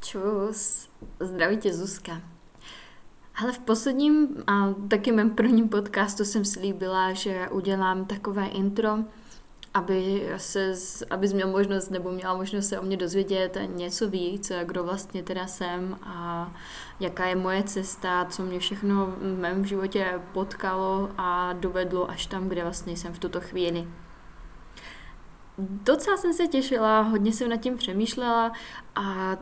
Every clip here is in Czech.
Čus, zdraví tě Zuzka. Ale v posledním a taky mém prvním podcastu jsem slíbila, že udělám takové intro, aby se, abys měl možnost nebo měla možnost se o mě dozvědět něco víc, kdo vlastně teda jsem a jaká je moje cesta, co mě všechno v mém životě potkalo a dovedlo až tam, kde vlastně jsem v tuto chvíli. Docela jsem se těšila, hodně jsem nad tím přemýšlela a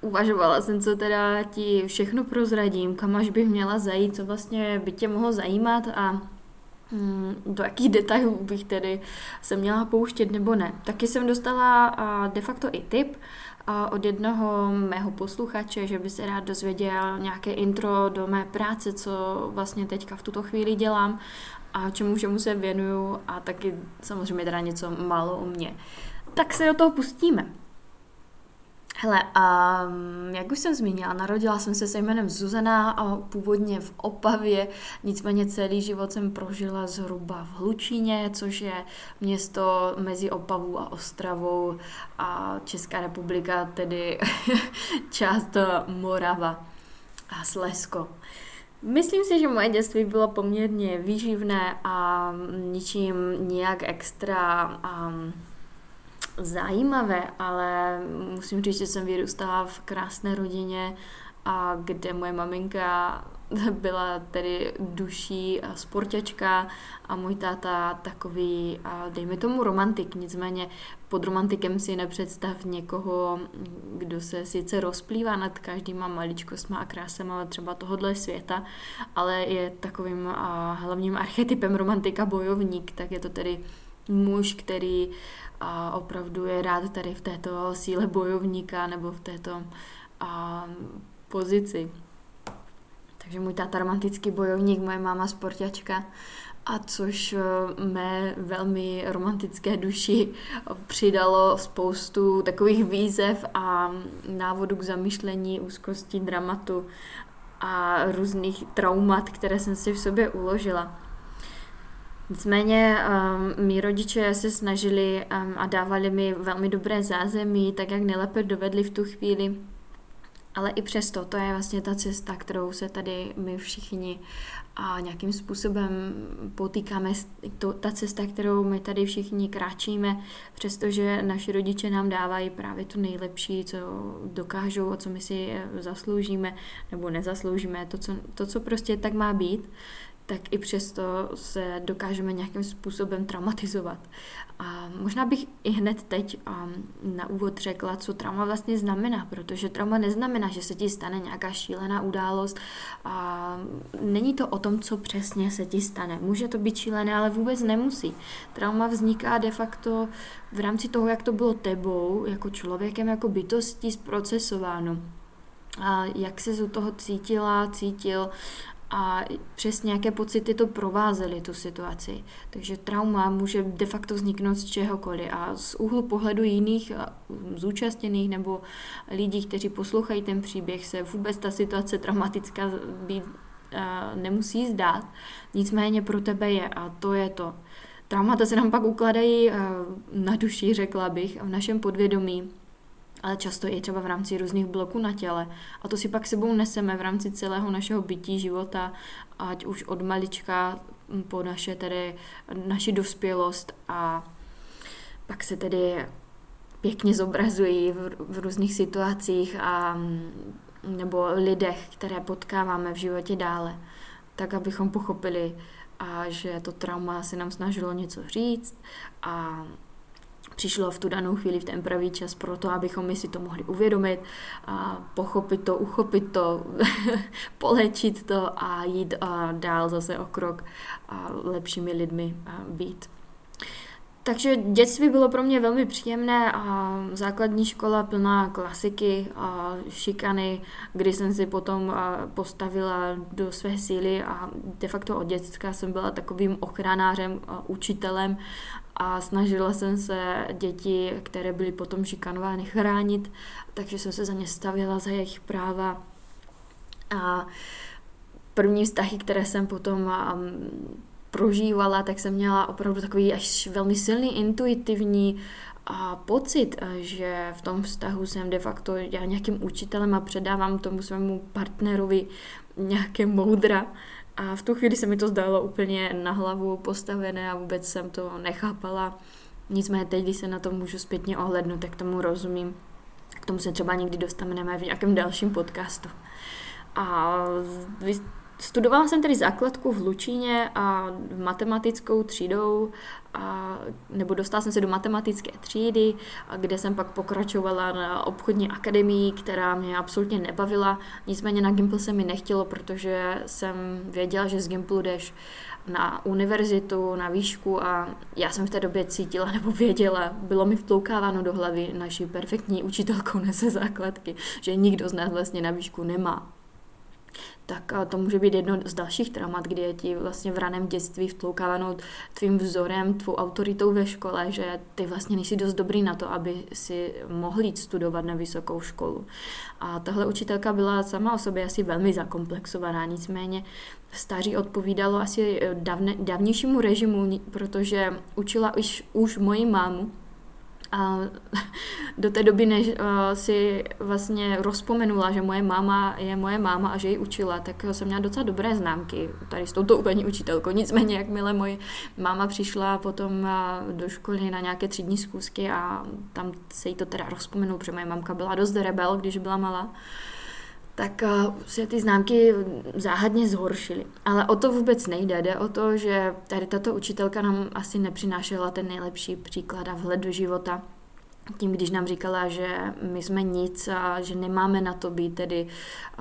uvažovala jsem, co teda ti všechno prozradím, kam až bych měla zajít, co vlastně by tě mohlo zajímat a do jakých detailů bych tedy se měla pouštět nebo ne. Taky jsem dostala de facto i tip od jednoho mého posluchače, že by se rád dozvěděl nějaké intro do mé práce, co vlastně teďka v tuto chvíli dělám a čemu všemu se věnuju a taky samozřejmě teda něco málo o mě. Tak se do toho pustíme. Hele, um, jak už jsem zmínila, narodila jsem se se jménem Zuzana a původně v Opavě, nicméně celý život jsem prožila zhruba v Hlučíně, což je město mezi Opavou a Ostravou a Česká republika, tedy část Morava a Slesko. Myslím si, že moje dětství bylo poměrně výživné a ničím nijak extra um, zajímavé, ale musím říct, že jsem vyrůstala v krásné rodině, a kde moje maminka byla tedy duší sportěčka a můj táta takový, dejme tomu romantik, nicméně pod romantikem si nepředstav někoho, kdo se sice rozplývá nad každýma maličkostma a krásama třeba tohohle světa, ale je takovým hlavním archetypem romantika bojovník, tak je to tedy muž, který a opravdu je rád tady v této síle bojovníka nebo v této a, pozici. Takže můj táta romantický bojovník, moje máma sportačka a což e, mé velmi romantické duši přidalo spoustu takových výzev a návodů k zamýšlení, úzkosti, dramatu a různých traumat, které jsem si v sobě uložila. Nicméně um, mý rodiče se snažili um, a dávali mi velmi dobré zázemí, tak jak nejlépe dovedli v tu chvíli. Ale i přesto, to je vlastně ta cesta, kterou se tady my všichni a nějakým způsobem potýkáme, to, ta cesta, kterou my tady všichni kráčíme, přestože naši rodiče nám dávají právě to nejlepší, co dokážou a co my si zasloužíme nebo nezasloužíme, to, co, to, co prostě tak má být, tak i přesto se dokážeme nějakým způsobem traumatizovat. A možná bych i hned teď um, na úvod řekla, co trauma vlastně znamená, protože trauma neznamená, že se ti stane nějaká šílená událost. A není to o tom, co přesně se ti stane. Může to být šílené, ale vůbec nemusí. Trauma vzniká de facto v rámci toho, jak to bylo tebou, jako člověkem, jako bytostí zprocesováno a jak se z toho cítila, cítil a přesně jaké pocity to provázely tu situaci. Takže trauma může de facto vzniknout z čehokoliv a z úhlu pohledu jiných zúčastněných nebo lidí, kteří poslouchají ten příběh, se vůbec ta situace traumatická být nemusí zdát. Nicméně pro tebe je a to je to. Traumata se nám pak ukladají na duši, řekla bych, v našem podvědomí ale často i třeba v rámci různých bloků na těle. A to si pak sebou neseme v rámci celého našeho bytí, života, ať už od malička po naše tedy, naši dospělost a pak se tedy pěkně zobrazují v, v různých situacích a nebo lidech, které potkáváme v životě dále, tak abychom pochopili, a že to trauma se nám snažilo něco říct a přišlo v tu danou chvíli v ten pravý čas pro to, abychom my si to mohli uvědomit, a pochopit to, uchopit to, polečit to a jít a dál zase o krok a lepšími lidmi a být. Takže dětství bylo pro mě velmi příjemné a základní škola plná klasiky a šikany, kdy jsem si potom postavila do své síly a de facto od dětská jsem byla takovým ochranářem, učitelem a snažila jsem se děti, které byly potom šikanovány, chránit, takže jsem se za ně stavila, za jejich práva. A první vztahy, které jsem potom prožívala, tak jsem měla opravdu takový až velmi silný intuitivní a pocit, že v tom vztahu jsem de facto já nějakým učitelem a předávám tomu svému partnerovi nějaké moudra. A v tu chvíli se mi to zdálo úplně na hlavu postavené a vůbec jsem to nechápala. Nicméně teď, když se na to můžu zpětně ohlednout, tak tomu rozumím. K tomu se třeba někdy dostaneme v nějakém dalším podcastu. A vy Studovala jsem tedy základku v Lučíně a matematickou třídou, a, nebo dostala jsem se do matematické třídy, a kde jsem pak pokračovala na obchodní akademii, která mě absolutně nebavila. Nicméně na Gimpl se mi nechtělo, protože jsem věděla, že z Gimplu jdeš na univerzitu, na výšku a já jsem v té době cítila nebo věděla, bylo mi vtloukáváno do hlavy naší perfektní učitelkou nese základky, že nikdo z nás vlastně na výšku nemá tak to může být jedno z dalších traumat, kdy je ti vlastně v raném dětství vtloukáváno tvým vzorem, tvou autoritou ve škole, že ty vlastně nejsi dost dobrý na to, aby si mohl jít studovat na vysokou školu. A tahle učitelka byla sama o sobě asi velmi zakomplexovaná, nicméně stáří odpovídalo asi davne, dávnějšímu režimu, protože učila už, už moji mámu, a do té doby, než uh, si vlastně rozpomenula, že moje máma je moje máma a že ji učila, tak jsem měla docela dobré známky tady s touto úplně učitelkou. Nicméně, jakmile moje máma přišla potom uh, do školy na nějaké třídní zkusky a tam se jí to teda rozpomenul, protože moje mamka byla dost rebel, když byla malá, tak uh, se ty známky záhadně zhoršily. Ale o to vůbec nejde. Jde o to, že tady tato učitelka nám asi nepřinášela ten nejlepší příklad a vhled do života. Tím, když nám říkala, že my jsme nic a že nemáme na to být tedy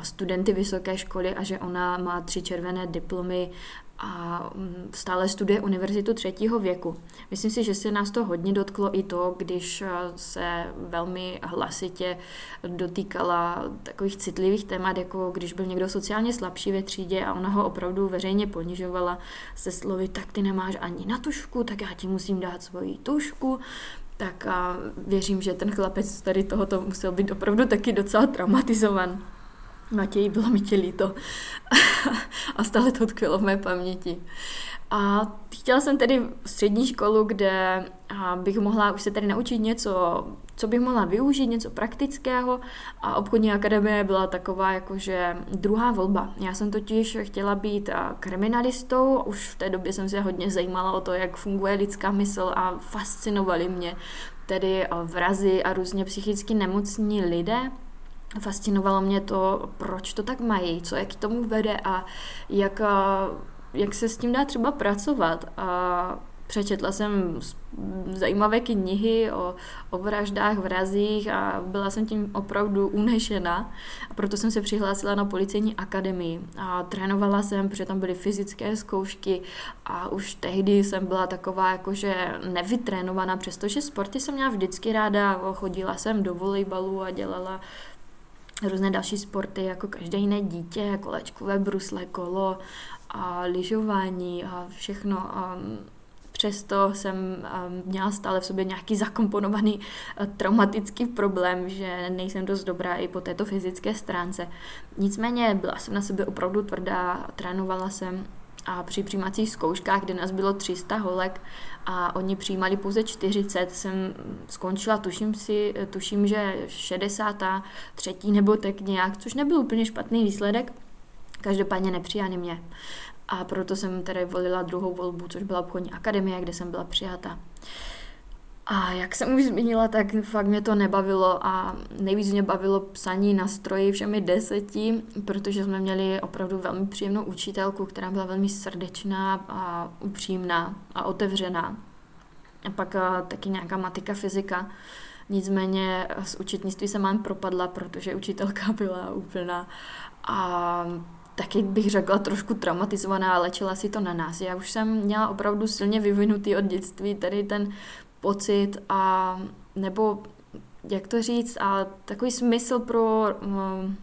studenty vysoké školy a že ona má tři červené diplomy a mm, stále studuje univerzitu třetího věku. Myslím si, že se nás to hodně dotklo i to, když eh, se velmi hlasitě dotýkala takových citlivých témat, jako když byl někdo sociálně slabší ve třídě a ona ho opravdu veřejně ponižovala se slovy, tak ty nemáš ani na tušku, tak já ti musím dát svoji tušku. Tak a věřím, že ten chlapec tady tohoto musel být opravdu taky docela traumatizovan. Matěj, bylo mi tě líto. a stále to utkvělo v mé paměti. A chtěla jsem tedy střední školu, kde bych mohla už se tady naučit něco, co bych mohla využít, něco praktického a obchodní akademie byla taková jakože druhá volba. Já jsem totiž chtěla být kriminalistou, už v té době jsem se hodně zajímala o to, jak funguje lidská mysl a fascinovali mě tedy vrazy a různě psychicky nemocní lidé, fascinovalo mě to, proč to tak mají, co je k tomu vede a jak, jak se s tím dá třeba pracovat. A přečetla jsem zajímavé knihy o, o vraždách, vrazích a byla jsem tím opravdu unešena. A proto jsem se přihlásila na policejní akademii a trénovala jsem, protože tam byly fyzické zkoušky a už tehdy jsem byla taková jakože nevytrénovaná, přestože sporty jsem měla vždycky ráda, chodila jsem do volejbalu a dělala různé další sporty, jako každé jiné dítě, kolečkové brusle, kolo a lyžování a všechno. A přesto jsem měla stále v sobě nějaký zakomponovaný traumatický problém, že nejsem dost dobrá i po této fyzické stránce. Nicméně byla jsem na sebe opravdu tvrdá, trénovala jsem a při přijímacích zkouškách, kde nás bylo 300 holek a oni přijímali pouze 40, jsem skončila, tuším si, tuším, že 63. nebo tak nějak, což nebyl úplně špatný výsledek, každopádně nepřijali mě. A proto jsem tedy volila druhou volbu, což byla obchodní akademie, kde jsem byla přijata. A jak jsem už zmínila, tak fakt mě to nebavilo a nejvíc mě bavilo psaní na stroji všemi deseti, protože jsme měli opravdu velmi příjemnou učitelku, která byla velmi srdečná a upřímná a otevřená. A pak a, taky nějaká matika, fyzika. Nicméně z učitnictví se mám propadla, protože učitelka byla úplná. A taky bych řekla trošku traumatizovaná a léčila si to na nás. Já už jsem měla opravdu silně vyvinutý od dětství tady ten pocit a nebo jak to říct, a takový smysl pro um,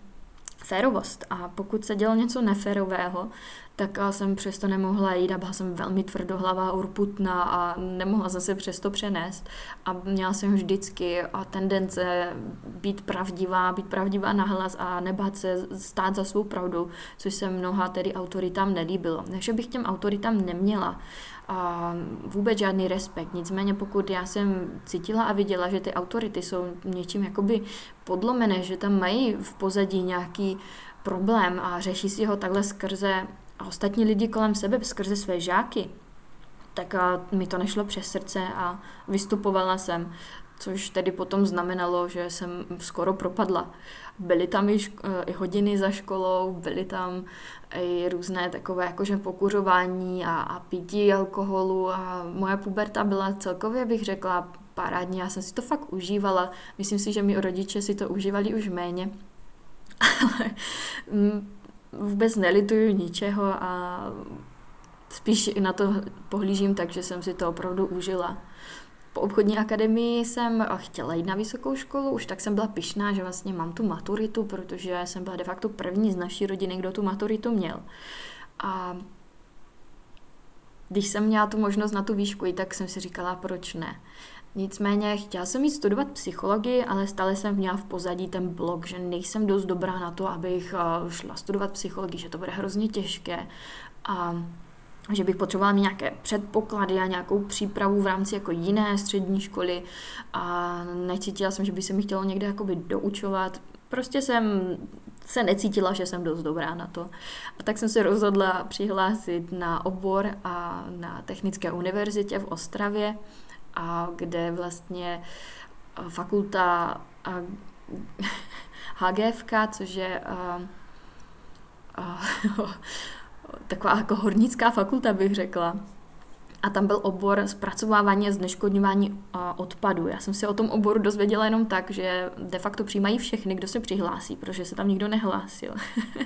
férovost. A pokud se dělo něco neférového, tak jsem přesto nemohla jít a byla jsem velmi tvrdohlavá, urputná a nemohla jsem se přesto přenést. A měla jsem vždycky a tendence být pravdivá, být pravdivá nahlas a nebát se stát za svou pravdu, což se mnoha tedy autoritám nelíbilo. Takže bych těm autoritám neměla a vůbec žádný respekt. Nicméně pokud já jsem cítila a viděla, že ty autority jsou něčím jakoby podlomené, že tam mají v pozadí nějaký problém a řeší si ho takhle skrze a ostatní lidi kolem sebe skrze své žáky, tak mi to nešlo přes srdce a vystupovala jsem, což tedy potom znamenalo, že jsem skoro propadla. Byly tam i, i hodiny za školou, byly tam i různé takové jakože pokuřování a, a pití alkoholu a moje puberta byla celkově, bych řekla, parádní. Já jsem si to fakt užívala. Myslím si, že mi rodiče si to užívali už méně. Ale mm, vůbec nelituju ničeho a spíš na to pohlížím tak, že jsem si to opravdu užila. Po obchodní akademii jsem chtěla jít na vysokou školu, už tak jsem byla pyšná, že vlastně mám tu maturitu, protože jsem byla de facto první z naší rodiny, kdo tu maturitu měl. A když jsem měla tu možnost na tu výšku, tak jsem si říkala, proč ne. Nicméně chtěla jsem jít studovat psychologii, ale stále jsem měla v pozadí ten blok, že nejsem dost dobrá na to, abych eh, šla studovat psychologii, že to bude hrozně těžké a že bych potřebovala mít nějaké předpoklady a nějakou přípravu v rámci jako jiné střední školy a necítila jsem, že by se mi chtělo někde jakoby doučovat. Prostě jsem se necítila, že jsem dost dobrá na to. A tak jsem se rozhodla přihlásit na obor a na Technické univerzitě v Ostravě, a kde vlastně fakulta HGFK, což je taková jako hornická fakulta, bych řekla, a tam byl obor zpracovávání a zneškodňování odpadu. Já jsem si o tom oboru dozvěděla jenom tak, že de facto přijímají všechny, kdo se přihlásí, protože se tam nikdo nehlásil.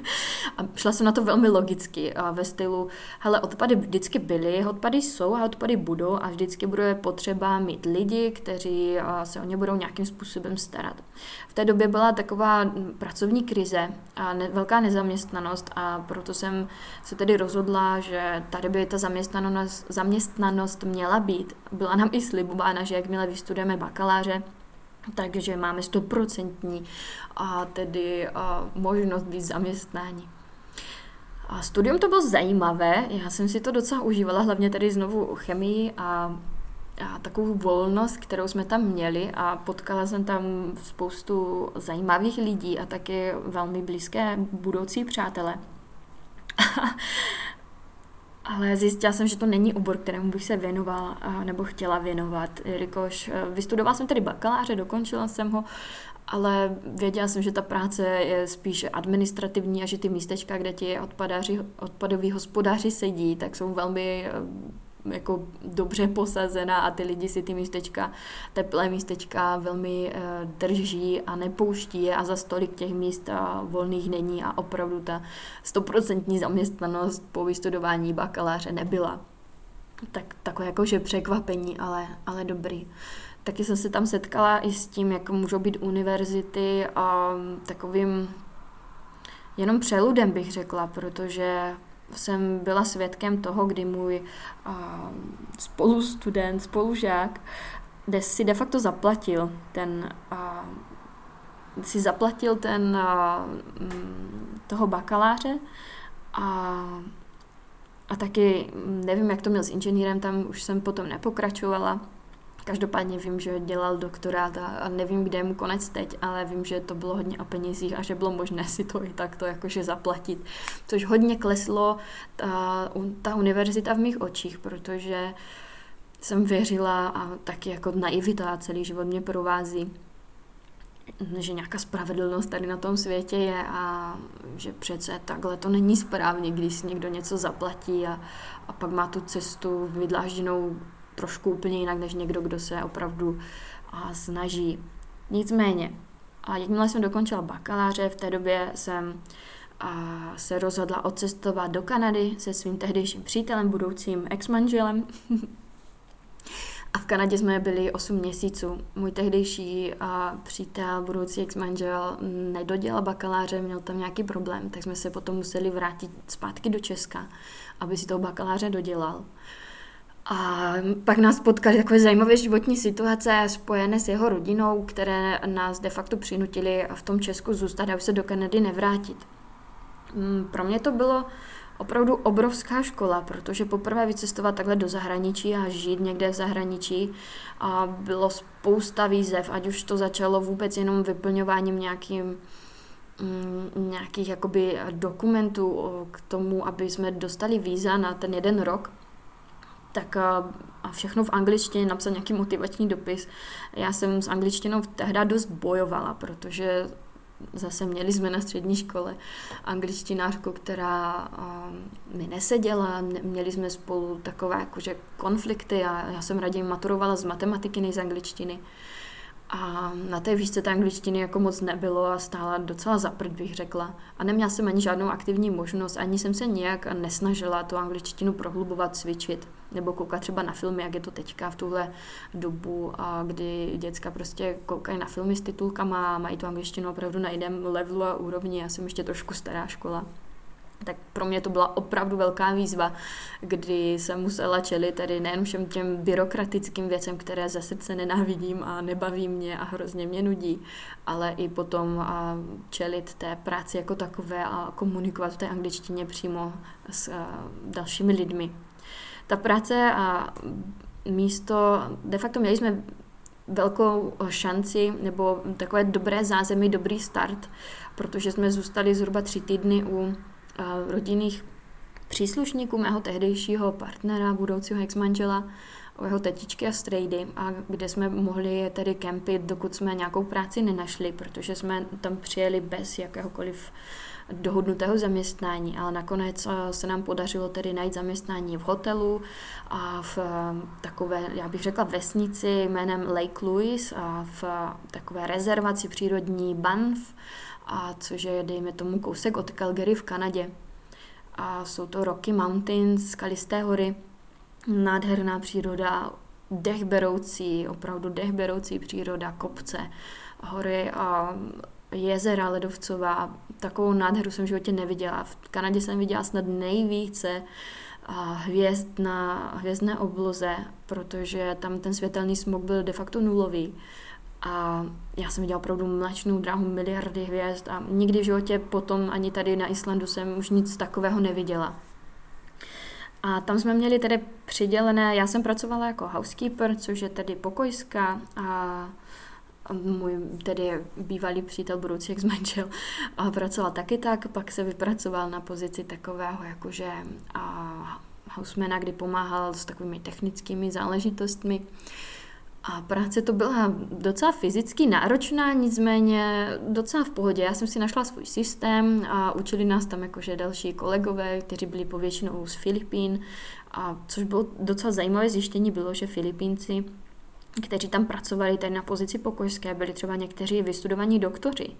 a šla jsem na to velmi logicky a ve stylu, hele, odpady vždycky byly, odpady jsou a odpady budou a vždycky bude potřeba mít lidi, kteří se o ně budou nějakým způsobem starat. V té době byla taková pracovní krize a ne, velká nezaměstnanost a proto jsem se tedy rozhodla, že tady by ta zaměstnanost, zaměstnanost zaměstnanost měla být. Byla nám i slibována, že jakmile vystudujeme bakaláře, takže máme stoprocentní a tedy a možnost být zaměstnání. A studium to bylo zajímavé, já jsem si to docela užívala, hlavně tady znovu chemii a, a takovou volnost, kterou jsme tam měli a potkala jsem tam spoustu zajímavých lidí a taky velmi blízké budoucí přátele. ale zjistila jsem, že to není obor, kterému bych se věnovala nebo chtěla věnovat, jelikož e, vystudovala jsem tedy bakaláře, dokončila jsem ho, ale věděla jsem, že ta práce je spíš administrativní a že ty místečka, kde ti odpadáři, odpadoví hospodáři sedí, tak jsou velmi e, jako dobře posazená a ty lidi si ty místečka, teplé místečka velmi uh, drží a nepouští je a za stolik těch míst uh, volných není a opravdu ta stoprocentní zaměstnanost po vystudování bakaláře nebyla. Tak takové jakože překvapení, ale, ale dobrý. Taky jsem se tam setkala i s tím, jak můžou být univerzity a takovým jenom přeludem bych řekla, protože jsem byla svědkem toho, kdy můj uh, spolustudent, spolužák de, si de facto zaplatil ten uh, si zaplatil ten uh, toho bakaláře a a taky nevím, jak to měl s inženýrem, tam už jsem potom nepokračovala, Každopádně vím, že dělal doktorát a nevím, kde je mu konec teď, ale vím, že to bylo hodně o penězích a že bylo možné si to i takto jakože zaplatit. Což hodně kleslo ta, ta univerzita v mých očích, protože jsem věřila a taky jako naivita celý život mě provází že nějaká spravedlnost tady na tom světě je a že přece takhle to není správně, když si někdo něco zaplatí a, a pak má tu cestu vydlážděnou trošku úplně jinak, než někdo, kdo se opravdu a, snaží. Nicméně, a jakmile jsem dokončila bakaláře, v té době jsem a se rozhodla odcestovat do Kanady se svým tehdejším přítelem, budoucím ex-manželem. a v Kanadě jsme byli 8 měsíců. Můj tehdejší a přítel, budoucí ex-manžel, nedodělal bakaláře, měl tam nějaký problém, tak jsme se potom museli vrátit zpátky do Česka, aby si toho bakaláře dodělal. A pak nás potkaly takové zajímavé životní situace spojené s jeho rodinou, které nás de facto přinutili v tom Česku zůstat a už se do Kanady nevrátit. Mm, pro mě to bylo opravdu obrovská škola, protože poprvé vycestovat takhle do zahraničí a žít někde v zahraničí a bylo spousta výzev, ať už to začalo vůbec jenom vyplňováním nějakým mm, nějakých jakoby dokumentů k tomu, aby jsme dostali víza na ten jeden rok, tak a všechno v angličtině, napsat nějaký motivační dopis. Já jsem s angličtinou tehdy dost bojovala, protože zase měli jsme na střední škole angličtinářku, která mi neseděla, měli jsme spolu takové jakože konflikty a já jsem raději maturovala z matematiky než z angličtiny. A na té výšce té angličtiny jako moc nebylo a stála docela zaprd, bych řekla. A neměla jsem ani žádnou aktivní možnost, ani jsem se nějak nesnažila tu angličtinu prohlubovat, cvičit, nebo koukat třeba na filmy, jak je to teďka v tuhle dobu, a kdy děcka prostě koukají na filmy s titulkama mají tu angličtinu opravdu na jiném levelu a úrovni. Já jsem ještě trošku stará škola tak pro mě to byla opravdu velká výzva, kdy jsem musela čelit tedy nejen všem těm byrokratickým věcem, které ze srdce nenávidím a nebaví mě a hrozně mě nudí, ale i potom čelit té práci jako takové a komunikovat v té angličtině přímo s dalšími lidmi. Ta práce a místo, de facto měli jsme velkou šanci nebo takové dobré zázemí, dobrý start, protože jsme zůstali zhruba tři týdny u rodinných příslušníků mého tehdejšího partnera, budoucího ex-manžela, o jeho tetičky a strejdy, a kde jsme mohli tedy kempit, dokud jsme nějakou práci nenašli, protože jsme tam přijeli bez jakéhokoliv dohodnutého zaměstnání, ale nakonec se nám podařilo tedy najít zaměstnání v hotelu a v takové, já bych řekla, vesnici jménem Lake Louise a v takové rezervaci přírodní Banff, a což je, dejme tomu, kousek od Calgary v Kanadě. A jsou to Rocky Mountains, skalisté hory, nádherná příroda, dechberoucí, opravdu dechberoucí příroda, kopce, hory a jezera ledovcová. Takovou nádheru jsem v životě neviděla. V Kanadě jsem viděla snad nejvíce hvězd na hvězdné obloze, protože tam ten světelný smog byl de facto nulový. A já jsem viděla opravdu mlečnou dráhu miliardy hvězd a nikdy v životě potom ani tady na Islandu jsem už nic takového neviděla. A tam jsme měli tedy přidělené, já jsem pracovala jako housekeeper, což je tedy pokojská a můj tedy bývalý přítel, budoucí ex-manžel, pracoval taky tak, pak se vypracoval na pozici takového jakože a housemana, kdy pomáhal s takovými technickými záležitostmi. A práce to byla docela fyzicky náročná, nicméně docela v pohodě. Já jsem si našla svůj systém a učili nás tam jakože další kolegové, kteří byli povětšinou z Filipín. A což bylo docela zajímavé zjištění bylo, že Filipínci kteří tam pracovali tady na pozici pokojské, byli třeba někteří vystudovaní doktoři.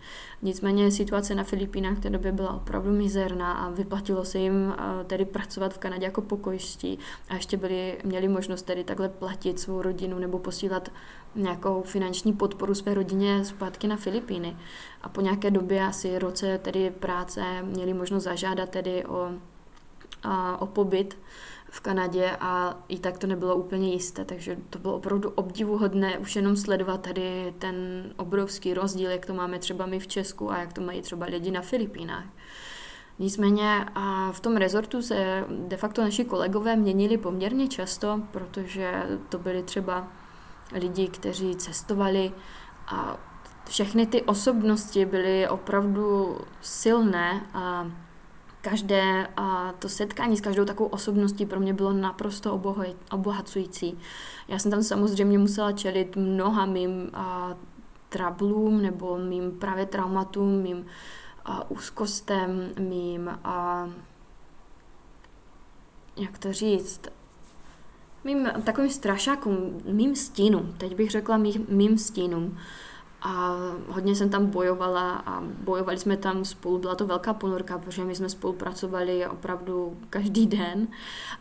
Nicméně situace na Filipínách v té době byla opravdu mizerná a vyplatilo se jim eh, tedy pracovat v Kanadě jako pokojští a ještě byli, měli možnost tedy takhle platit svou rodinu nebo posílat nějakou finanční podporu své rodině zpátky na Filipíny. A po nějaké době, asi roce tedy práce, měli možnost zažádat tedy o, a, o pobyt v Kanadě a i tak to nebylo úplně jisté, takže to bylo opravdu obdivuhodné už jenom sledovat tady ten obrovský rozdíl, jak to máme třeba my v Česku a jak to mají třeba lidi na Filipínách. Nicméně a v tom rezortu se de facto naši kolegové měnili poměrně často, protože to byli třeba lidi, kteří cestovali a všechny ty osobnosti byly opravdu silné a každé a to setkání s každou takovou osobností pro mě bylo naprosto obohacující. Já jsem tam samozřejmě musela čelit mnoha mým trablům nebo mým právě traumatům, mým úzkostem, mým a, jak to říct, mým takovým strašákům, mým stínům, teď bych řekla mým, mým stínům. A hodně jsem tam bojovala a bojovali jsme tam spolu, byla to velká ponorka, protože my jsme spolupracovali opravdu každý den,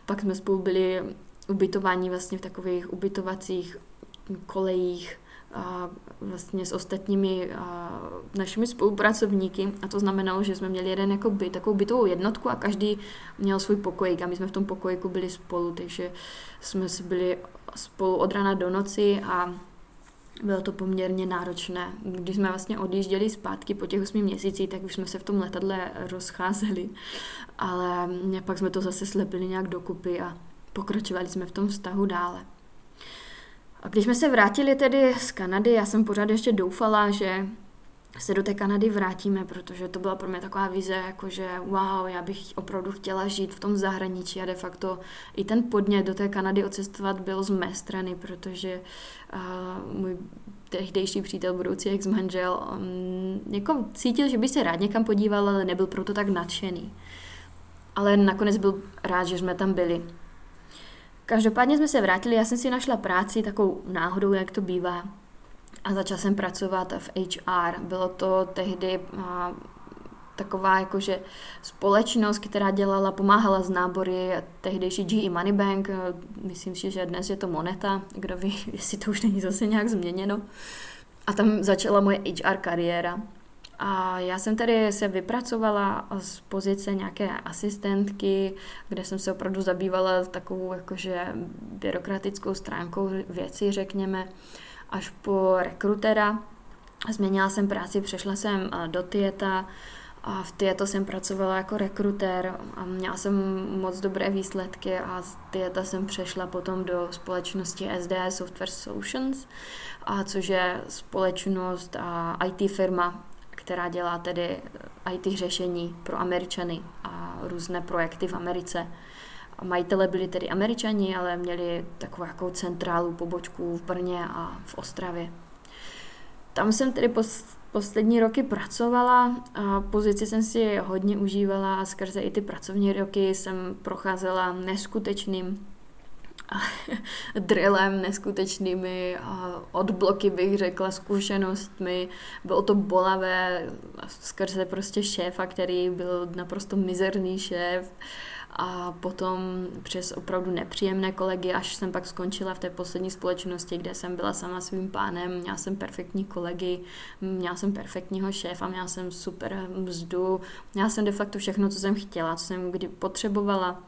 pak jsme spolu byli ubytováni vlastně v takových ubytovacích kolejích, a vlastně s ostatními a našimi spolupracovníky. A to znamenalo, že jsme měli jeden jako byt, takovou bytovou jednotku a každý měl svůj pokojík a my jsme v tom pokojíku byli spolu, takže jsme si byli spolu od rána do noci a bylo to poměrně náročné. Když jsme vlastně odjížděli zpátky po těch osmi měsících, tak už jsme se v tom letadle rozcházeli, ale pak jsme to zase slepili nějak dokupy a pokračovali jsme v tom vztahu dále. A když jsme se vrátili tedy z Kanady, já jsem pořád ještě doufala, že se do té Kanady vrátíme, protože to byla pro mě taková vize, jakože wow, já bych opravdu chtěla žít v tom zahraničí a de facto i ten podnět do té Kanady odcestovat byl z mé strany, protože uh, můj tehdejší přítel, budoucí ex-manžel, um, jako cítil, že by se rád někam podíval, ale nebyl proto tak nadšený. Ale nakonec byl rád, že jsme tam byli. Každopádně jsme se vrátili, já jsem si našla práci takovou náhodou, jak to bývá. A začala jsem pracovat v HR. Bylo to tehdy taková jakože společnost, která dělala, pomáhala z nábory tehdejší GE Moneybank, myslím si, že dnes je to Moneta, kdo ví, jestli to už není zase nějak změněno. A tam začala moje HR kariéra. A já jsem tady se vypracovala z pozice nějaké asistentky, kde jsem se opravdu zabývala takovou jakože byrokratickou stránkou věcí, řekněme, až po rekrutera. Změnila jsem práci, přešla jsem eh, do Tieta, a v Tieto jsem pracovala jako rekrutér a měla jsem moc dobré výsledky a z Tieta jsem přešla potom do společnosti SD Software Solutions, a což je společnost a IT firma, která dělá tedy IT řešení pro Američany a různé projekty v Americe. A majitele byli tedy Američani, ale měli takovou jako centrálu, pobočku v Brně a v Ostravě. Tam jsem tedy pos, poslední roky pracovala a pozici jsem si hodně užívala a skrze i ty pracovní roky jsem procházela neskutečným drillem neskutečnými odbloky, bych řekla, zkušenostmi. Bylo to bolavé skrze prostě šéfa, který byl naprosto mizerný šéf a potom přes opravdu nepříjemné kolegy, až jsem pak skončila v té poslední společnosti, kde jsem byla sama svým pánem, měla jsem perfektní kolegy, měla jsem perfektního šéfa, měla jsem super mzdu, měla jsem de facto všechno, co jsem chtěla, co jsem kdy potřebovala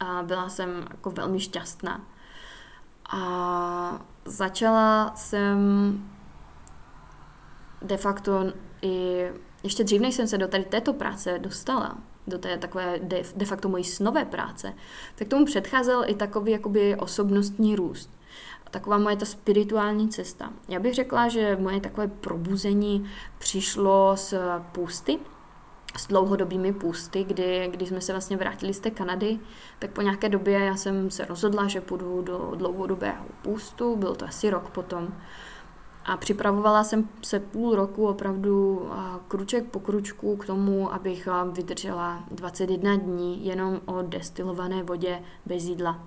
a byla jsem jako velmi šťastná. A začala jsem de facto i ještě dřív, než jsem se do tady této práce dostala, do té takové de, de facto mojí snové práce, tak tomu předcházel i takový jakoby osobnostní růst. Taková moje ta spirituální cesta. Já bych řekla, že moje takové probuzení přišlo z půsty, s dlouhodobými půsty, kdy, když jsme se vlastně vrátili z té Kanady, tak po nějaké době já jsem se rozhodla, že půjdu do dlouhodobého půstu, byl to asi rok potom. A připravovala jsem se půl roku opravdu kruček po kručku k tomu, abych vydržela 21 dní jenom o destilované vodě bez jídla.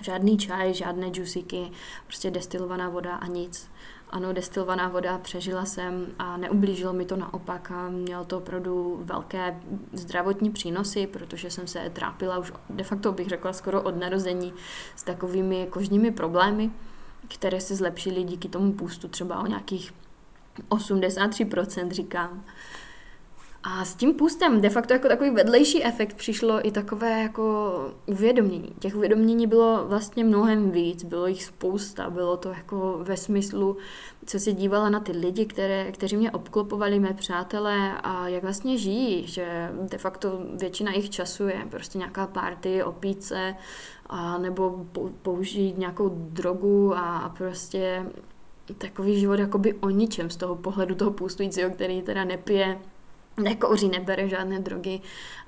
Žádný čaj, žádné džusiky, prostě destilovaná voda a nic. Ano, destilovaná voda, přežila jsem a neublížilo mi to naopak mělo to opravdu velké zdravotní přínosy, protože jsem se trápila už de facto bych řekla skoro od narození s takovými kožními problémy, které se zlepšily díky tomu půstu třeba o nějakých 83% říkám. A s tím půstem de facto jako takový vedlejší efekt přišlo i takové jako uvědomění. Těch uvědomění bylo vlastně mnohem víc, bylo jich spousta, bylo to jako ve smyslu, co se dívala na ty lidi, které, kteří mě obklopovali, mé přátelé a jak vlastně žijí, že de facto většina jejich času je prostě nějaká party, opíce a nebo použít nějakou drogu a, a prostě takový život jakoby o ničem z toho pohledu toho půstujícího, který teda nepije nekouří, nebere žádné drogy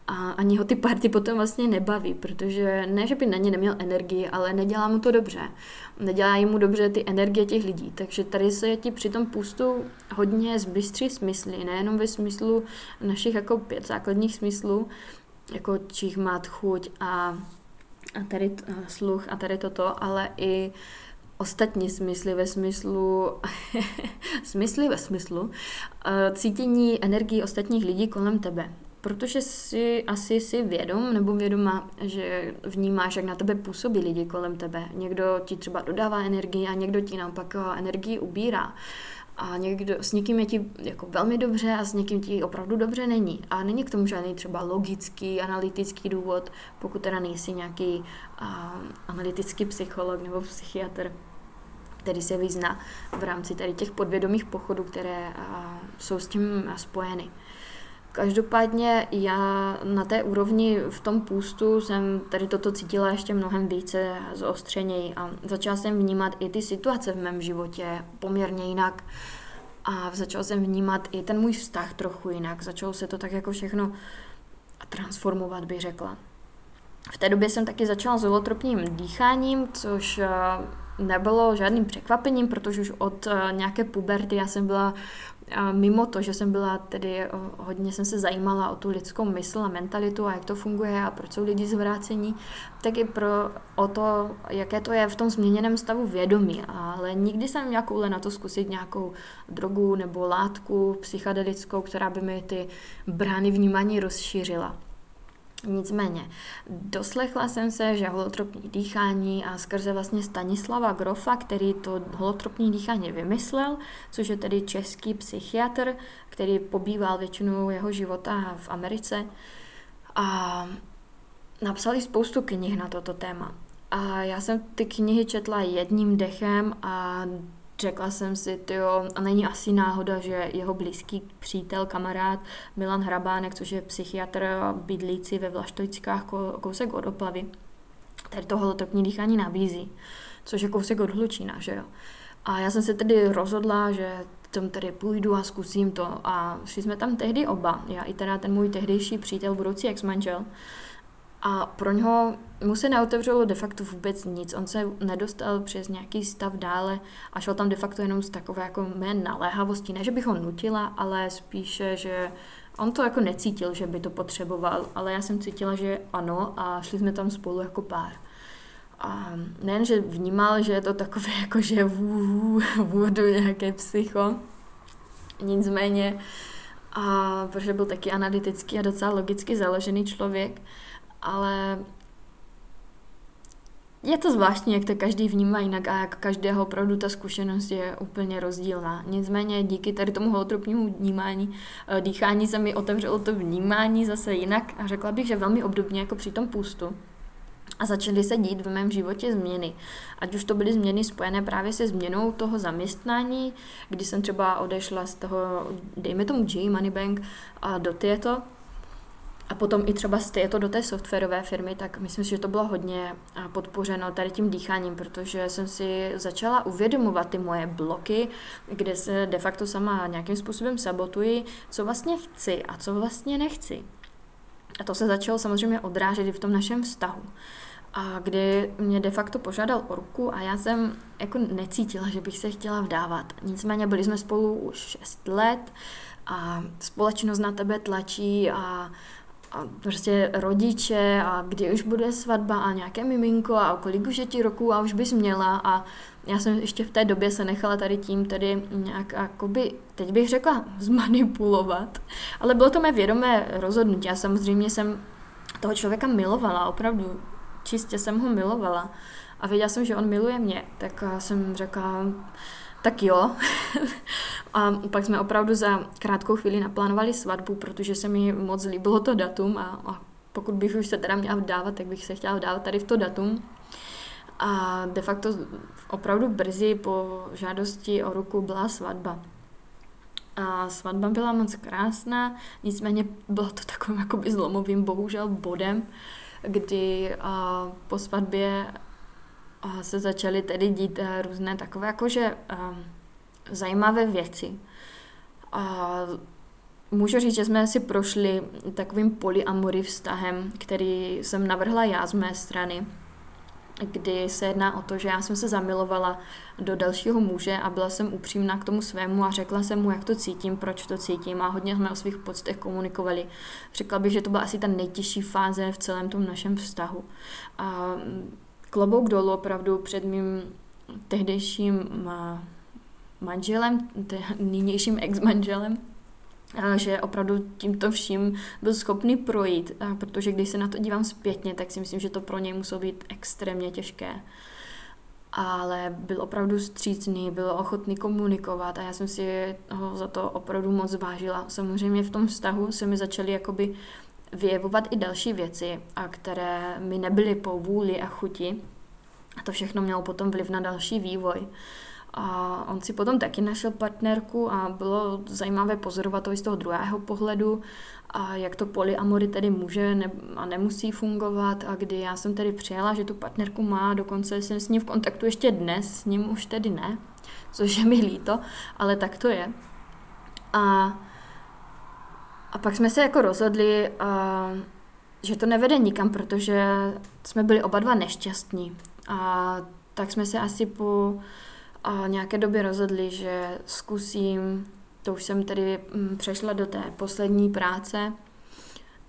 a ani ho ty party potom vlastně nebaví, protože ne, že by na ně neměl energii, ale nedělá mu to dobře. Nedělá mu dobře ty energie těch lidí. Takže tady se ti při tom pustu hodně zbystří smysly, nejenom ve smyslu našich jako pět základních smyslů, jako čich mát chuť a, a tady a sluch a tady toto, ale i ostatní smysly ve smyslu smysly ve smyslu, eh, cítění energii ostatních lidí kolem tebe. Protože si asi si vědom nebo vědoma, že vnímáš, jak na tebe působí lidi kolem tebe. Někdo ti třeba dodává energii a někdo ti naopak energii ubírá. A někdo, s někým je ti jako velmi dobře a s někým ti opravdu dobře není. A není k tomu žádný třeba logický, analytický důvod, pokud teda nejsi nějaký uh, analytický psycholog nebo psychiatr který se vyzná v rámci tady těch podvědomých pochodů, které jsou s tím spojeny. Každopádně já na té úrovni v tom půstu jsem tady toto cítila ještě mnohem více zostřeněji a začala jsem vnímat i ty situace v mém životě poměrně jinak a začala jsem vnímat i ten můj vztah trochu jinak. Začalo se to tak jako všechno transformovat, bych řekla. V té době jsem taky začala s holotropním dýcháním, což nebylo žádným překvapením, protože už od eh, nějaké puberty já jsem byla a mimo to, že jsem byla tedy, hodně jsem se zajímala o tu lidskou mysl a mentalitu a jak to funguje a proč jsou lidi zvrácení, tak i pro, o to, jaké to je v tom změněném stavu vědomí. Ale nikdy jsem měla koule na to zkusit nějakou drogu nebo látku psychedelickou, která by mi ty brány vnímání rozšířila. Nicméně, doslechla jsem se, že holotropní dýchání a skrze vlastně Stanislava Grofa, který to holotropní dýchání vymyslel, což je tedy český psychiatr, který pobýval většinu jeho života v Americe a napsali spoustu knih na toto téma. A já jsem ty knihy četla jedním dechem a Řekla jsem si, tyjo, a není asi náhoda, že jeho blízký přítel, kamarád Milan Hrabánek, což je psychiatr bydlící ve Vlaštojčkách, kousek od Opavy, tady to holotropní dýchání nabízí, což je kousek od Hlučína, že jo. A já jsem se tedy rozhodla, že tam tedy půjdu a zkusím to. A šli jsme tam tehdy oba, já i teda ten můj tehdejší přítel, budoucí ex-manžel. A pro něho mu se neotevřelo de facto vůbec nic. On se nedostal přes nějaký stav dále a šel tam de facto jenom z takové jako mé naléhavosti. Ne, že bych ho nutila, ale spíše, že on to jako necítil, že by to potřeboval, ale já jsem cítila, že ano a šli jsme tam spolu jako pár. A nejen, že vnímal, že je to takové jako, že vůdu nějaké psycho, nicméně, a protože byl taky analytický a docela logicky založený člověk, ale je to zvláštní, jak to každý vnímá jinak a jak každého opravdu ta zkušenost je úplně rozdílná. Nicméně díky tady tomu holotropnímu vnímání, eh, dýchání se mi otevřelo to vnímání zase jinak a řekla bych, že velmi obdobně jako při tom půstu. A začaly se dít v mém životě změny. Ať už to byly změny spojené právě se změnou toho zaměstnání, kdy jsem třeba odešla z toho, dejme tomu J Moneybank a do této, a potom i třeba z této do té softwarové firmy, tak myslím si, že to bylo hodně podpořeno tady tím dýcháním, protože jsem si začala uvědomovat ty moje bloky, kde se de facto sama nějakým způsobem sabotuji, co vlastně chci a co vlastně nechci. A to se začalo samozřejmě odrážet i v tom našem vztahu. A kdy mě de facto požádal o ruku a já jsem jako necítila, že bych se chtěla vdávat. Nicméně byli jsme spolu už 6 let a společnost na tebe tlačí a a prostě rodiče a kdy už bude svatba a nějaké miminko a kolik už je ti roku a už bys měla. A já jsem ještě v té době se nechala tady tím tedy nějak jakoby, teď bych řekla, zmanipulovat, ale bylo to mé vědomé rozhodnutí. A samozřejmě jsem toho člověka milovala, opravdu čistě jsem ho milovala. A věděla jsem, že on miluje mě, tak jsem řekla, tak jo. A pak jsme opravdu za krátkou chvíli naplánovali svatbu, protože se mi moc líbilo to datum a, a pokud bych už se teda měla vdávat, tak bych se chtěla vdávat tady v to datum. A de facto opravdu brzy po žádosti o ruku byla svatba. A svatba byla moc krásná, nicméně bylo to takovým jakoby zlomovým bohužel bodem, kdy a, po svatbě a se začaly tedy dít eh, různé takové jakože um, zajímavé věci. A můžu říct, že jsme si prošli takovým polyamory vztahem, který jsem navrhla já z mé strany, kdy se jedná o to, že já jsem se zamilovala do dalšího muže a byla jsem upřímná k tomu svému a řekla jsem mu, jak to cítím, proč to cítím a hodně jsme o svých pocitech komunikovali. Řekla bych, že to byla asi ta nejtěžší fáze v celém tom našem vztahu. A klobouk dolů opravdu před mým tehdejším manželem, nynějším ex-manželem, že opravdu tímto vším byl schopný projít, protože když se na to dívám zpětně, tak si myslím, že to pro něj muselo být extrémně těžké. Ale byl opravdu střícný, byl ochotný komunikovat a já jsem si ho za to opravdu moc vážila. Samozřejmě v tom vztahu se mi začaly jakoby vyjevovat i další věci, a které mi nebyly po vůli a chuti. A to všechno mělo potom vliv na další vývoj. A on si potom taky našel partnerku a bylo zajímavé pozorovat to i z toho druhého pohledu, a jak to polyamory tedy může ne, a nemusí fungovat a kdy já jsem tedy přijela, že tu partnerku má, dokonce jsem s ní v kontaktu ještě dnes, s ním už tedy ne, což je mi líto, ale tak to je. A, a pak jsme se jako rozhodli, a, že to nevede nikam, protože jsme byli oba dva nešťastní. A tak jsme se asi po a nějaké době rozhodli, že zkusím, to už jsem tedy mm, přešla do té poslední práce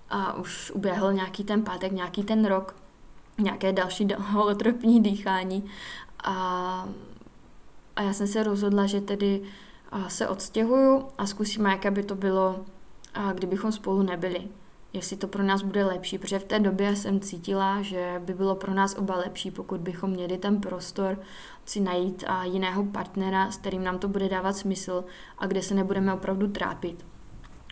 a už uběhl nějaký ten pátek, nějaký ten rok, nějaké další holotropní dýchání. A, a já jsem se rozhodla, že tedy se odstěhuju a zkusíme, jaké by to bylo, kdybychom spolu nebyli jestli to pro nás bude lepší, protože v té době jsem cítila, že by bylo pro nás oba lepší, pokud bychom měli ten prostor si najít a jiného partnera, s kterým nám to bude dávat smysl a kde se nebudeme opravdu trápit.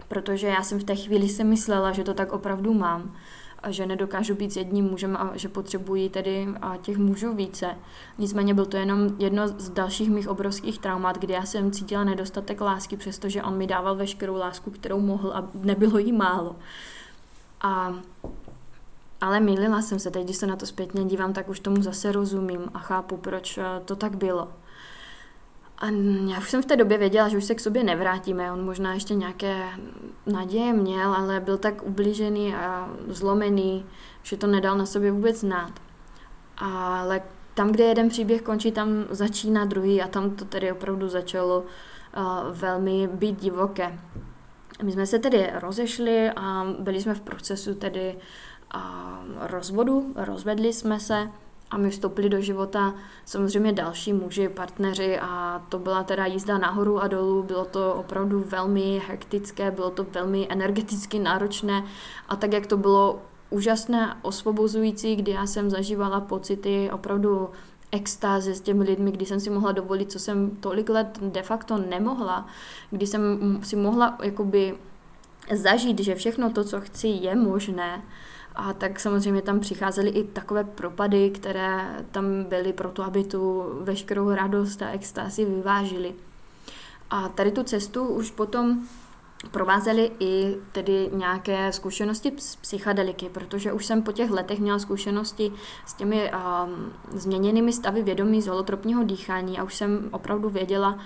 Protože já jsem v té chvíli si myslela, že to tak opravdu mám a že nedokážu být s jedním mužem a že potřebuji tedy a těch mužů více. Nicméně byl to jenom jedno z dalších mých obrovských traumat, kdy já jsem cítila nedostatek lásky, přestože on mi dával veškerou lásku, kterou mohl a nebylo jí málo. A, ale mýlila jsem se, teď když se na to zpětně dívám, tak už tomu zase rozumím a chápu, proč eh, to tak bylo. A já už jsem v té době věděla, že už se k sobě nevrátíme. On možná ještě nějaké naděje měl, ale byl tak ublížený a zlomený, že to nedal na sobě vůbec znát. Ale tam, kde jeden příběh končí, tam začíná druhý a tam to tedy opravdu začalo uh, velmi být divoké. My jsme se tedy rozešli a byli jsme v procesu tedy a rozvodu, rozvedli jsme se a my vstoupili do života samozřejmě další muži, partneři a to byla teda jízda nahoru a dolů, bylo to opravdu velmi hektické, bylo to velmi energeticky náročné a tak, jak to bylo úžasné, osvobozující, kdy já jsem zažívala pocity opravdu extáze s těmi lidmi, kdy jsem si mohla dovolit, co jsem tolik let de facto nemohla, kdy jsem si mohla jakoby zažít, že všechno to, co chci, je možné. A tak samozřejmě tam přicházely i takové propady, které tam byly pro to, aby tu veškerou radost a extázi vyvážili. A tady tu cestu už potom provázely i tedy nějaké zkušenosti z psychedeliky, protože už jsem po těch letech měla zkušenosti s těmi um, změněnými stavy vědomí z holotropního dýchání a už jsem opravdu věděla,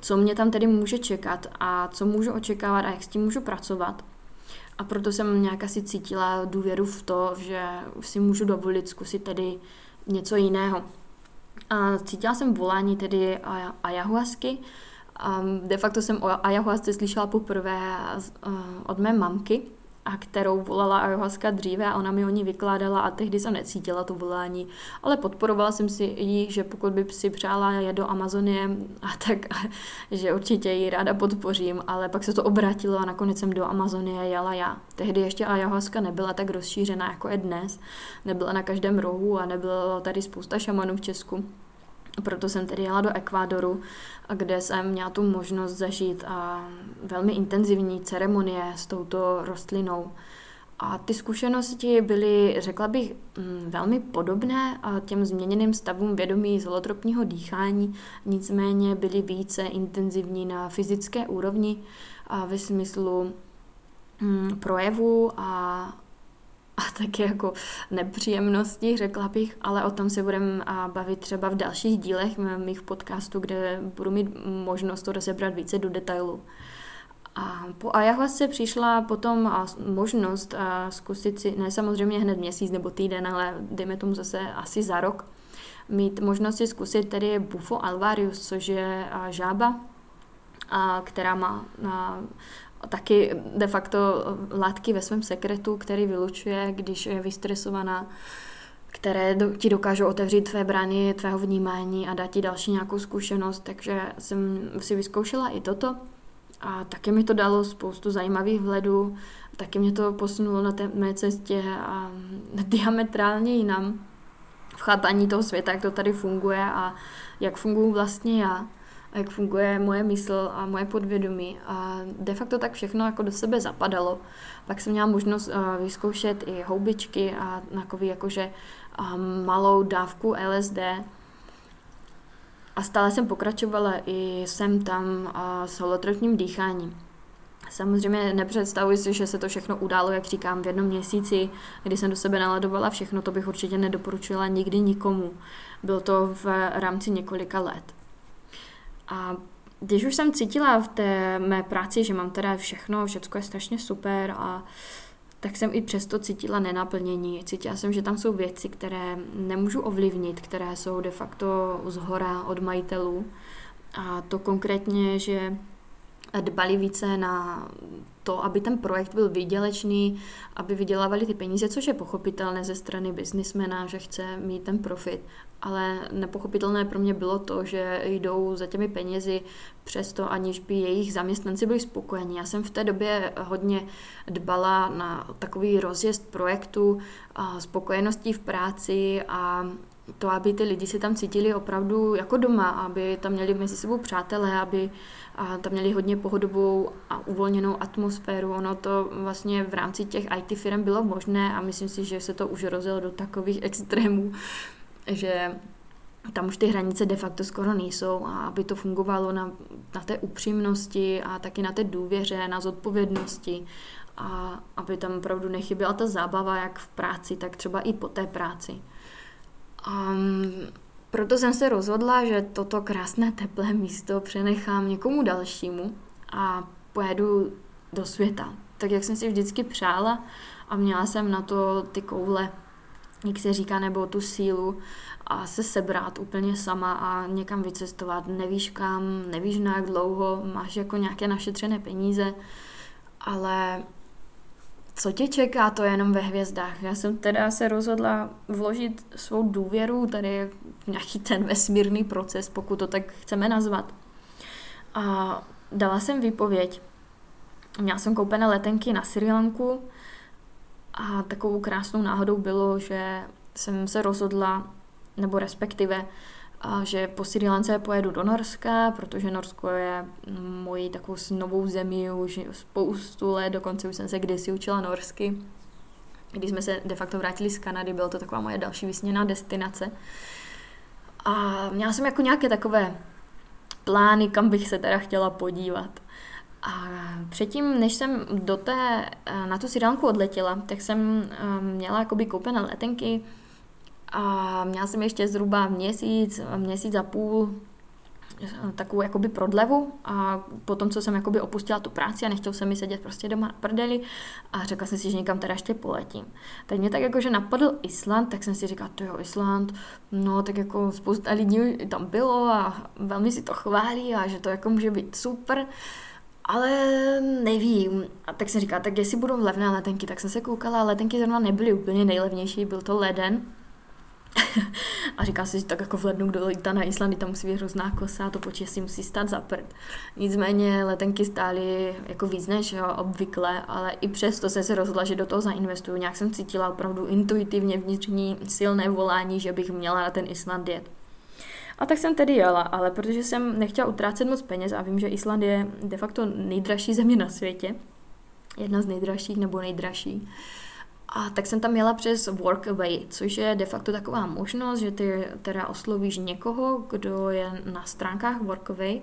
co mě tam tedy může čekat a co můžu očekávat a jak s tím můžu pracovat. A proto jsem nějak asi cítila důvěru v to, že si můžu dovolit zkusit tedy něco jiného. A cítila jsem volání tedy ayahuasky, Um, de facto jsem o ayahuasce slyšela poprvé uh, od mé mamky, a kterou volala ayahuasca dříve a ona mi o ní vykládala a tehdy jsem necítila to volání, ale podporovala jsem si ji, že pokud by si přála jet do Amazonie, a tak, že určitě ji ráda podpořím, ale pak se to obrátilo a nakonec jsem do Amazonie jela já. Tehdy ještě ayahuasca nebyla tak rozšířená, jako je dnes, nebyla na každém rohu a nebylo tady spousta šamanů v Česku. Proto jsem tedy jela do Ekvádoru, kde jsem měla tu možnost zažít a velmi intenzivní ceremonie s touto rostlinou. A ty zkušenosti byly, řekla bych, mm, velmi podobné těm změněným stavům vědomí z holotropního dýchání, nicméně byly více intenzivní na fyzické úrovni a ve smyslu mm, projevu a a taky jako nepříjemnosti, řekla bych, ale o tom se budeme bavit třeba v dalších dílech mých podcastů, kde budu mít možnost to rozebrat více do detailu. A po ayahuasce přišla potom možnost zkusit si, ne samozřejmě hned měsíc nebo týden, ale dejme tomu zase asi za rok, mít možnost si zkusit tedy Bufo alvarius, což je žába, která má taky de facto látky ve svém sekretu, který vylučuje, když je vystresovaná které do, ti dokážou otevřít tvé brány, tvého vnímání a dát ti další nějakou zkušenost, takže jsem si vyzkoušela i toto. A taky mi to dalo spoustu zajímavých vhledů, taky mě to posunulo na té mé cestě a diametrálně jinam v chápání toho světa, jak to tady funguje a jak funguji vlastně já a jak funguje moje mysl a moje podvědomí. A de facto tak všechno jako do sebe zapadalo. Pak jsem měla možnost uh, vyzkoušet i houbičky a takový jakože malou dávku LSD. A stále jsem pokračovala i sem tam uh, s holotrofním dýcháním. Samozřejmě nepředstavuji si, že se to všechno událo, jak říkám, v jednom měsíci, kdy jsem do sebe naladovala všechno, to bych určitě nedoporučila nikdy nikomu. Bylo to v rámci několika let. A když už jsem cítila v té mé práci, že mám teda všechno, všechno je strašně super a tak jsem i přesto cítila nenaplnění. Cítila jsem, že tam jsou věci, které nemůžu ovlivnit, které jsou de facto z hora od majitelů. A to konkrétně, že dbali více na to, aby ten projekt byl výdělečný, aby vydělávali ty peníze, což je pochopitelné ze strany biznismena, že chce mít ten profit. Ale nepochopitelné pro mě bylo to, že jdou za těmi penězi přesto, aniž by jejich zaměstnanci byli spokojení. Já jsem v té době hodně dbala na takový rozjezd projektu, spokojeností v práci a to, aby ty lidi se tam cítili opravdu jako doma, aby tam měli mezi sebou přátelé, aby a tam měli hodně pohodovou a uvolněnou atmosféru. Ono to vlastně v rámci těch IT firm bylo možné a myslím si, že se to už rozjelo do takových extrémů, že tam už ty hranice de facto skoro nejsou a aby to fungovalo na, na té upřímnosti a taky na té důvěře, na zodpovědnosti a aby tam opravdu nechyběla ta zábava jak v práci, tak třeba i po té práci. Um, proto jsem se rozhodla, že toto krásné teplé místo přenechám někomu dalšímu a pojedu do světa. Tak jak jsem si vždycky přála a měla jsem na to ty koule, jak se říká, nebo tu sílu a se sebrat úplně sama a někam vycestovat. Nevíš kam, nevíš na jak dlouho, máš jako nějaké našetřené peníze, ale co tě čeká, to je jenom ve hvězdách. Já jsem teda se rozhodla vložit svou důvěru tady v nějaký ten vesmírný proces, pokud to tak chceme nazvat. A dala jsem výpověď. Měla jsem koupené letenky na Sri Lanku a takovou krásnou náhodou bylo, že jsem se rozhodla, nebo respektive a že po Sri Lance pojedu do Norska, protože Norsko je mojí takovou novou zemí už spoustu let, dokonce už jsem se kdysi učila norsky. Když jsme se de facto vrátili z Kanady, byla to taková moje další vysněná destinace. A měla jsem jako nějaké takové plány, kam bych se teda chtěla podívat. A předtím, než jsem do té, na tu Sri Lanku odletěla, tak jsem měla jakoby koupené letenky a měla jsem ještě zhruba měsíc, měsíc a půl takovou jakoby prodlevu a potom, co jsem jakoby opustila tu práci a nechtěl jsem mi sedět prostě doma na prdeli a řekla jsem si, že někam teda ještě poletím. Teď mě tak jakože napadl Island, tak jsem si říkala, to jo, Island, no tak jako spousta lidí tam bylo a velmi si to chválí a že to jako může být super, ale nevím. A tak jsem říkala, tak jestli budou levné letenky, tak jsem se koukala, letenky zrovna nebyly úplně nejlevnější, byl to leden, a říká si, že tak jako v lednu, kdo lítá na Islandy, tam musí být hrozná kosa, to počasí musí stát za prd. Nicméně letenky stály jako víc než jo, obvykle, ale i přesto jsem se rozhodla, že do toho zainvestuju. Nějak jsem cítila opravdu intuitivně vnitřní silné volání, že bych měla na ten Island jet. A tak jsem tedy jela, ale protože jsem nechtěla utrácet moc peněz a vím, že Island je de facto nejdražší země na světě, jedna z nejdražších nebo nejdražší, a tak jsem tam jela přes Workaway, což je de facto taková možnost, že ty teda oslovíš někoho, kdo je na stránkách Workaway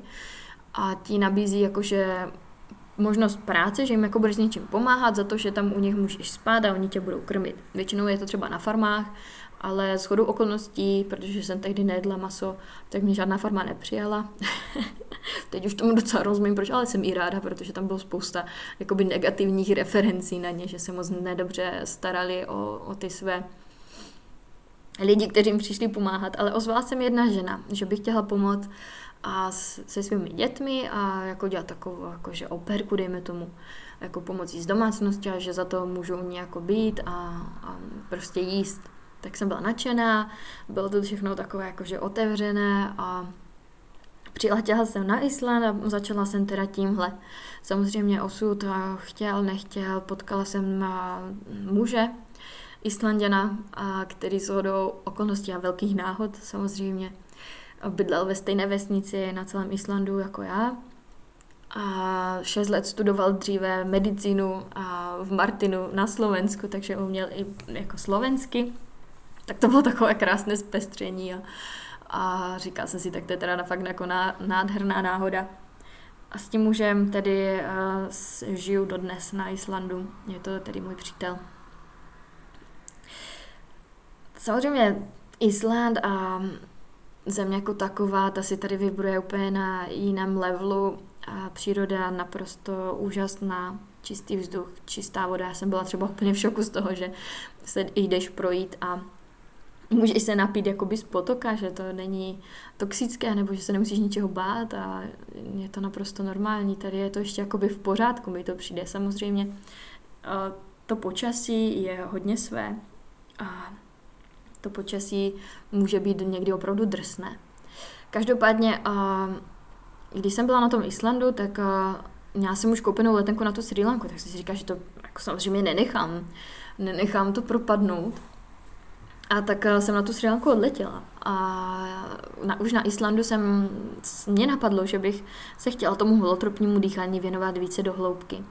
a ti nabízí jakože možnost práce, že jim jako budeš s něčím pomáhat za to, že tam u nich můžeš spát a oni tě budou krmit. Většinou je to třeba na farmách, ale s chodou okolností, protože jsem tehdy nejedla maso, tak mě žádná farma nepřijala. Teď už tomu docela rozumím, proč, ale jsem i ráda, protože tam bylo spousta jakoby negativních referencí na ně, že se moc nedobře starali o, o ty své lidi, kteří jim přišli pomáhat, ale ozvala jsem jedna žena, že bych chtěla pomoct a se svými dětmi a jako dělat takovou jakože operku, dejme tomu, jako pomocí z domácnosti a že za to můžou nějak být a, a prostě jíst Tak jsem byla nadšená, bylo to všechno takové jakože otevřené a přiletěla jsem na Island a začala jsem teda tímhle. Samozřejmě osud chtěl, nechtěl, potkala jsem muže, Islanděna, který s hodou okolností a velkých náhod samozřejmě bydlel ve stejné vesnici na celém Islandu jako já. A šest let studoval dříve medicínu a v Martinu na Slovensku, takže uměl i jako slovensky. Tak to bylo takové krásné zpestření a, a říká se si, tak to je teda fakt jako nádherná náhoda. A s tím mužem tedy uh, žiju dodnes na Islandu. Je to tedy můj přítel. Samozřejmě Island a země jako taková, ta si tady vybruje úplně na jiném levelu a příroda naprosto úžasná, čistý vzduch, čistá voda. Já jsem byla třeba úplně v šoku z toho, že se jdeš projít a můžeš se napít jakoby z potoka, že to není toxické, nebo že se nemusíš ničeho bát a je to naprosto normální. Tady je to ještě jakoby v pořádku, mi to přijde. Samozřejmě to počasí je hodně své a to počasí může být někdy opravdu drsné. Každopádně, když jsem byla na tom Islandu, tak měla jsem už koupenou letenku na tu Sri Lanku, tak jsem si říkala, že to jako samozřejmě nenechám. Nenechám to propadnout. A tak jsem na tu Sri Lanku odletěla. A na, už na Islandu jsem, mě napadlo, že bych se chtěla tomu holotropnímu dýchání věnovat více do hloubky.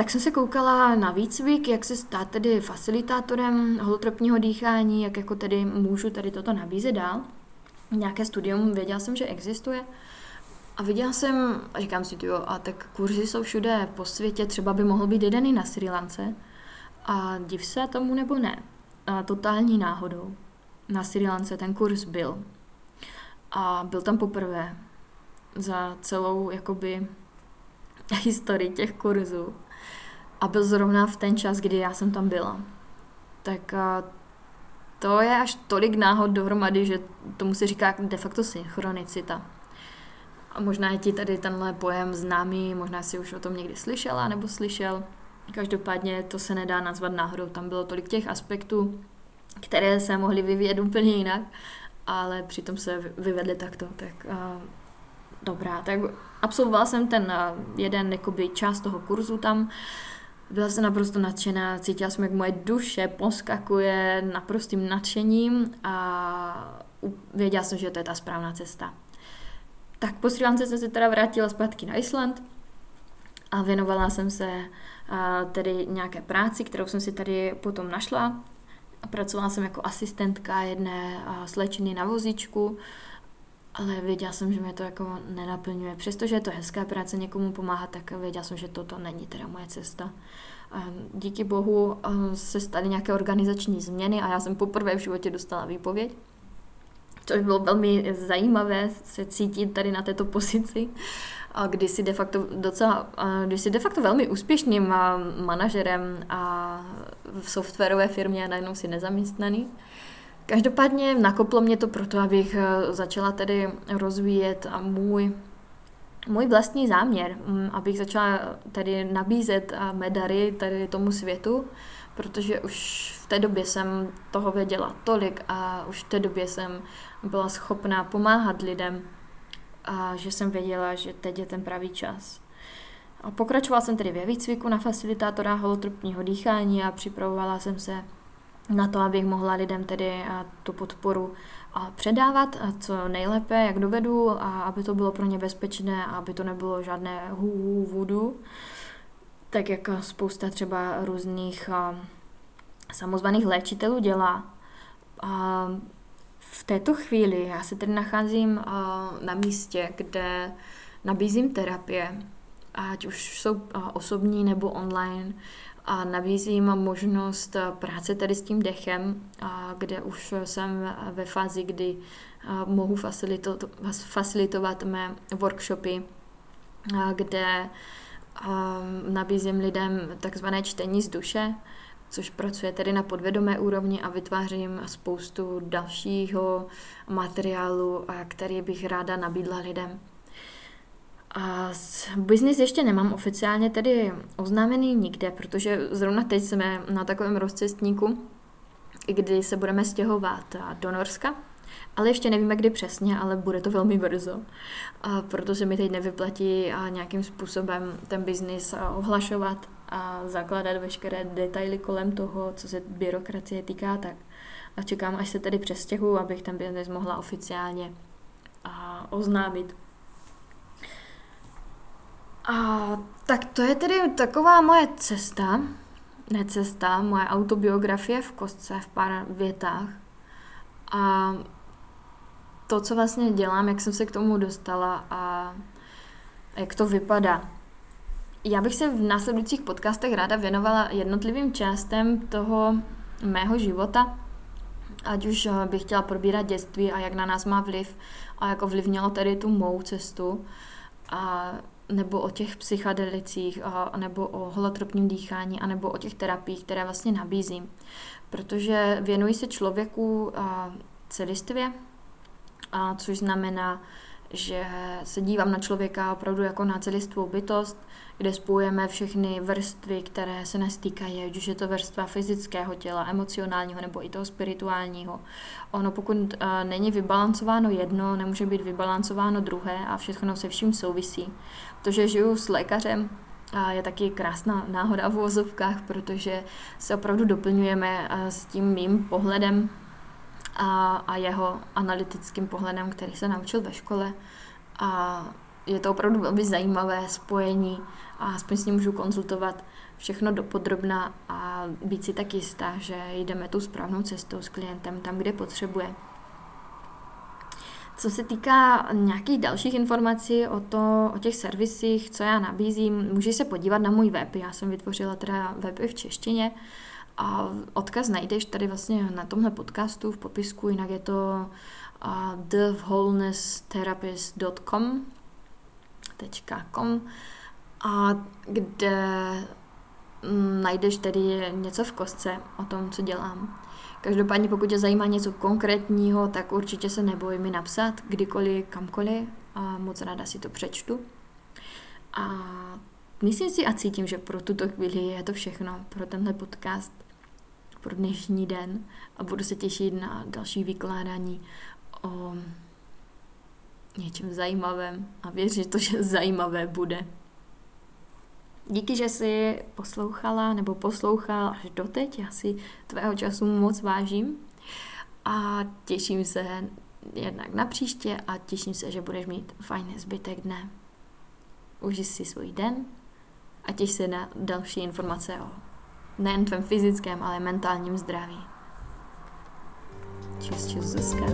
Tak jsem se koukala na výcvik, jak se stát tedy facilitátorem holotropního dýchání, jak jako tedy můžu tady toto nabízet dál. Nějaké studium, věděla jsem, že existuje. A viděla jsem, a říkám si, jo, a tak kurzy jsou všude po světě, třeba by mohl být jeden i na Sri Lance. A div se tomu nebo ne. A totální náhodou. Na Sri Lance ten kurz byl. A byl tam poprvé za celou jakoby historii těch kurzů a byl zrovna v ten čas, kdy já jsem tam byla. Tak to je až tolik náhod dohromady, že tomu se říká de facto synchronicita. A možná je ti tady tenhle pojem známý, možná si už o tom někdy slyšela nebo slyšel. Každopádně to se nedá nazvat náhodou, tam bylo tolik těch aspektů, které se mohly vyvíjet úplně jinak, ale přitom se vyvedly takto. Tak uh, dobrá, tak absolvovala jsem ten uh, jeden jakoby část toho kurzu tam. Byla jsem naprosto nadšená, cítila jsem, jak moje duše poskakuje naprostým nadšením a věděla jsem, že to je ta správná cesta. Tak po Sri Lance jsem se teda vrátila zpátky na Island a věnovala jsem se tedy nějaké práci, kterou jsem si tady potom našla. Pracovala jsem jako asistentka jedné slečny na vozíčku ale věděla jsem, že mě to jako nenaplňuje. Přestože je to hezká práce někomu pomáhat, tak věděla jsem, že toto není teda moje cesta. A díky bohu eh, se staly nějaké organizační změny a já jsem poprvé v životě dostala výpověď. To bylo velmi zajímavé se cítit tady na této pozici, kdy si de facto docela, kdy si de facto velmi úspěšným manažerem a v softwarové firmě a najednou si nezaměstnaný. Každopádně nakoplo mě to proto, abych eh, začala tedy rozvíjet můj, můj vlastní záměr, mm, abych začala tedy nabízet medary tady tomu světu, protože už v té době jsem toho věděla tolik a už v té době jsem byla schopná pomáhat lidem a že jsem věděla, že teď je ten pravý čas. A pokračovala jsem tedy ve výcviku na facilitátora holotropního dýchání a připravovala jsem se na to, abych mohla lidem tedy tu podporu předávat co nejlépe, jak dovedu, a aby to bylo pro ně bezpečné a aby to nebylo žádné hů vodu, tak jak spousta třeba různých samozvaných léčitelů dělá. A v této chvíli já se tedy nacházím na místě, kde nabízím terapie, ať už jsou osobní nebo online, a nabízím možnost práce tady s tím dechem, kde už jsem ve fázi, kdy mohu facilitovat mé workshopy, kde nabízím lidem takzvané čtení z duše, což pracuje tedy na podvědomé úrovni a vytvářím spoustu dalšího materiálu, který bych ráda nabídla lidem. A biznis ještě nemám oficiálně tedy oznámený nikde, protože zrovna teď jsme na takovém rozcestníku, kdy se budeme stěhovat do Norska, ale ještě nevíme, kdy přesně, ale bude to velmi brzo. A proto se mi teď nevyplatí a nějakým způsobem ten biznis ohlašovat a zakládat veškeré detaily kolem toho, co se byrokracie týká, tak a čekám, až se tedy přestěhu, abych ten biznis mohla oficiálně a oznámit. A tak to je tedy taková moje cesta, ne cesta, moje autobiografie v kostce v pár větách. A to, co vlastně dělám, jak jsem se k tomu dostala a jak to vypadá. Já bych se v následujících podcastech ráda věnovala jednotlivým částem toho mého života, ať už eh, bych chtěla probírat dětství a jak na nás má vliv a jak ovlivnilo tady tu mou cestu, a nebo o těch psychadelicích, a, nebo o holotropním dýchání, a nebo o těch terapiích, které vlastně nabízím. Protože věnuji se člověku a, celistvě, a což znamená, že se dívám na člověka opravdu jako na celistvou bytost, kde spojujeme všechny vrstvy, které se nás týkají, ať už je to vrstva fyzického těla, emocionálního nebo i toho spirituálního. Ono pokud uh, není vybalancováno jedno, nemůže být vybalancováno druhé a všechno se vším souvisí. Protože žiju s lékařem, a je taky krásná náhoda v vozovkách, protože se opravdu doplňujeme s tím mým pohledem a, a jeho analytickým pohledem, který se naučil ve škole. A je to opravdu velmi zajímavé spojení a aspoň s ním můžu konzultovat všechno dopodrobna a být si tak jistá, že jdeme tu správnou cestou s klientem tam, kde potřebuje. Co se týká nějakých dalších informací o, to, o těch servisích, co já nabízím, můžeš se podívat na můj web. Já jsem vytvořila teda web v češtině a odkaz najdeš tady vlastně na tomhle podcastu v popisku, jinak je to uh, thewholeness.therapist.com .com a kde mm, najdeš tedy něco v kostce o tom, co dělám. Každopádně pokud tě zajímá něco konkrétního, tak určitě se neboj mi napsat kdykoliv, kamkoliv a moc ráda si to přečtu. A myslím si a cítím, že pro tuto chvíli je to všechno pro tenhle podcast, pro dnešní den a budu se těšit na další vykládání o něčem zajímavém a že to, že zajímavé bude. Díky, že jsi poslouchala nebo poslouchal až doteď. Já si tvého času moc vážím a těším se jednak na příště a těším se, že budeš mít fajný zbytek dne. Uži si svůj den a těš se na další informace o nejen tvém fyzickém, ale mentálním zdraví. Čus, čus, Zuzka.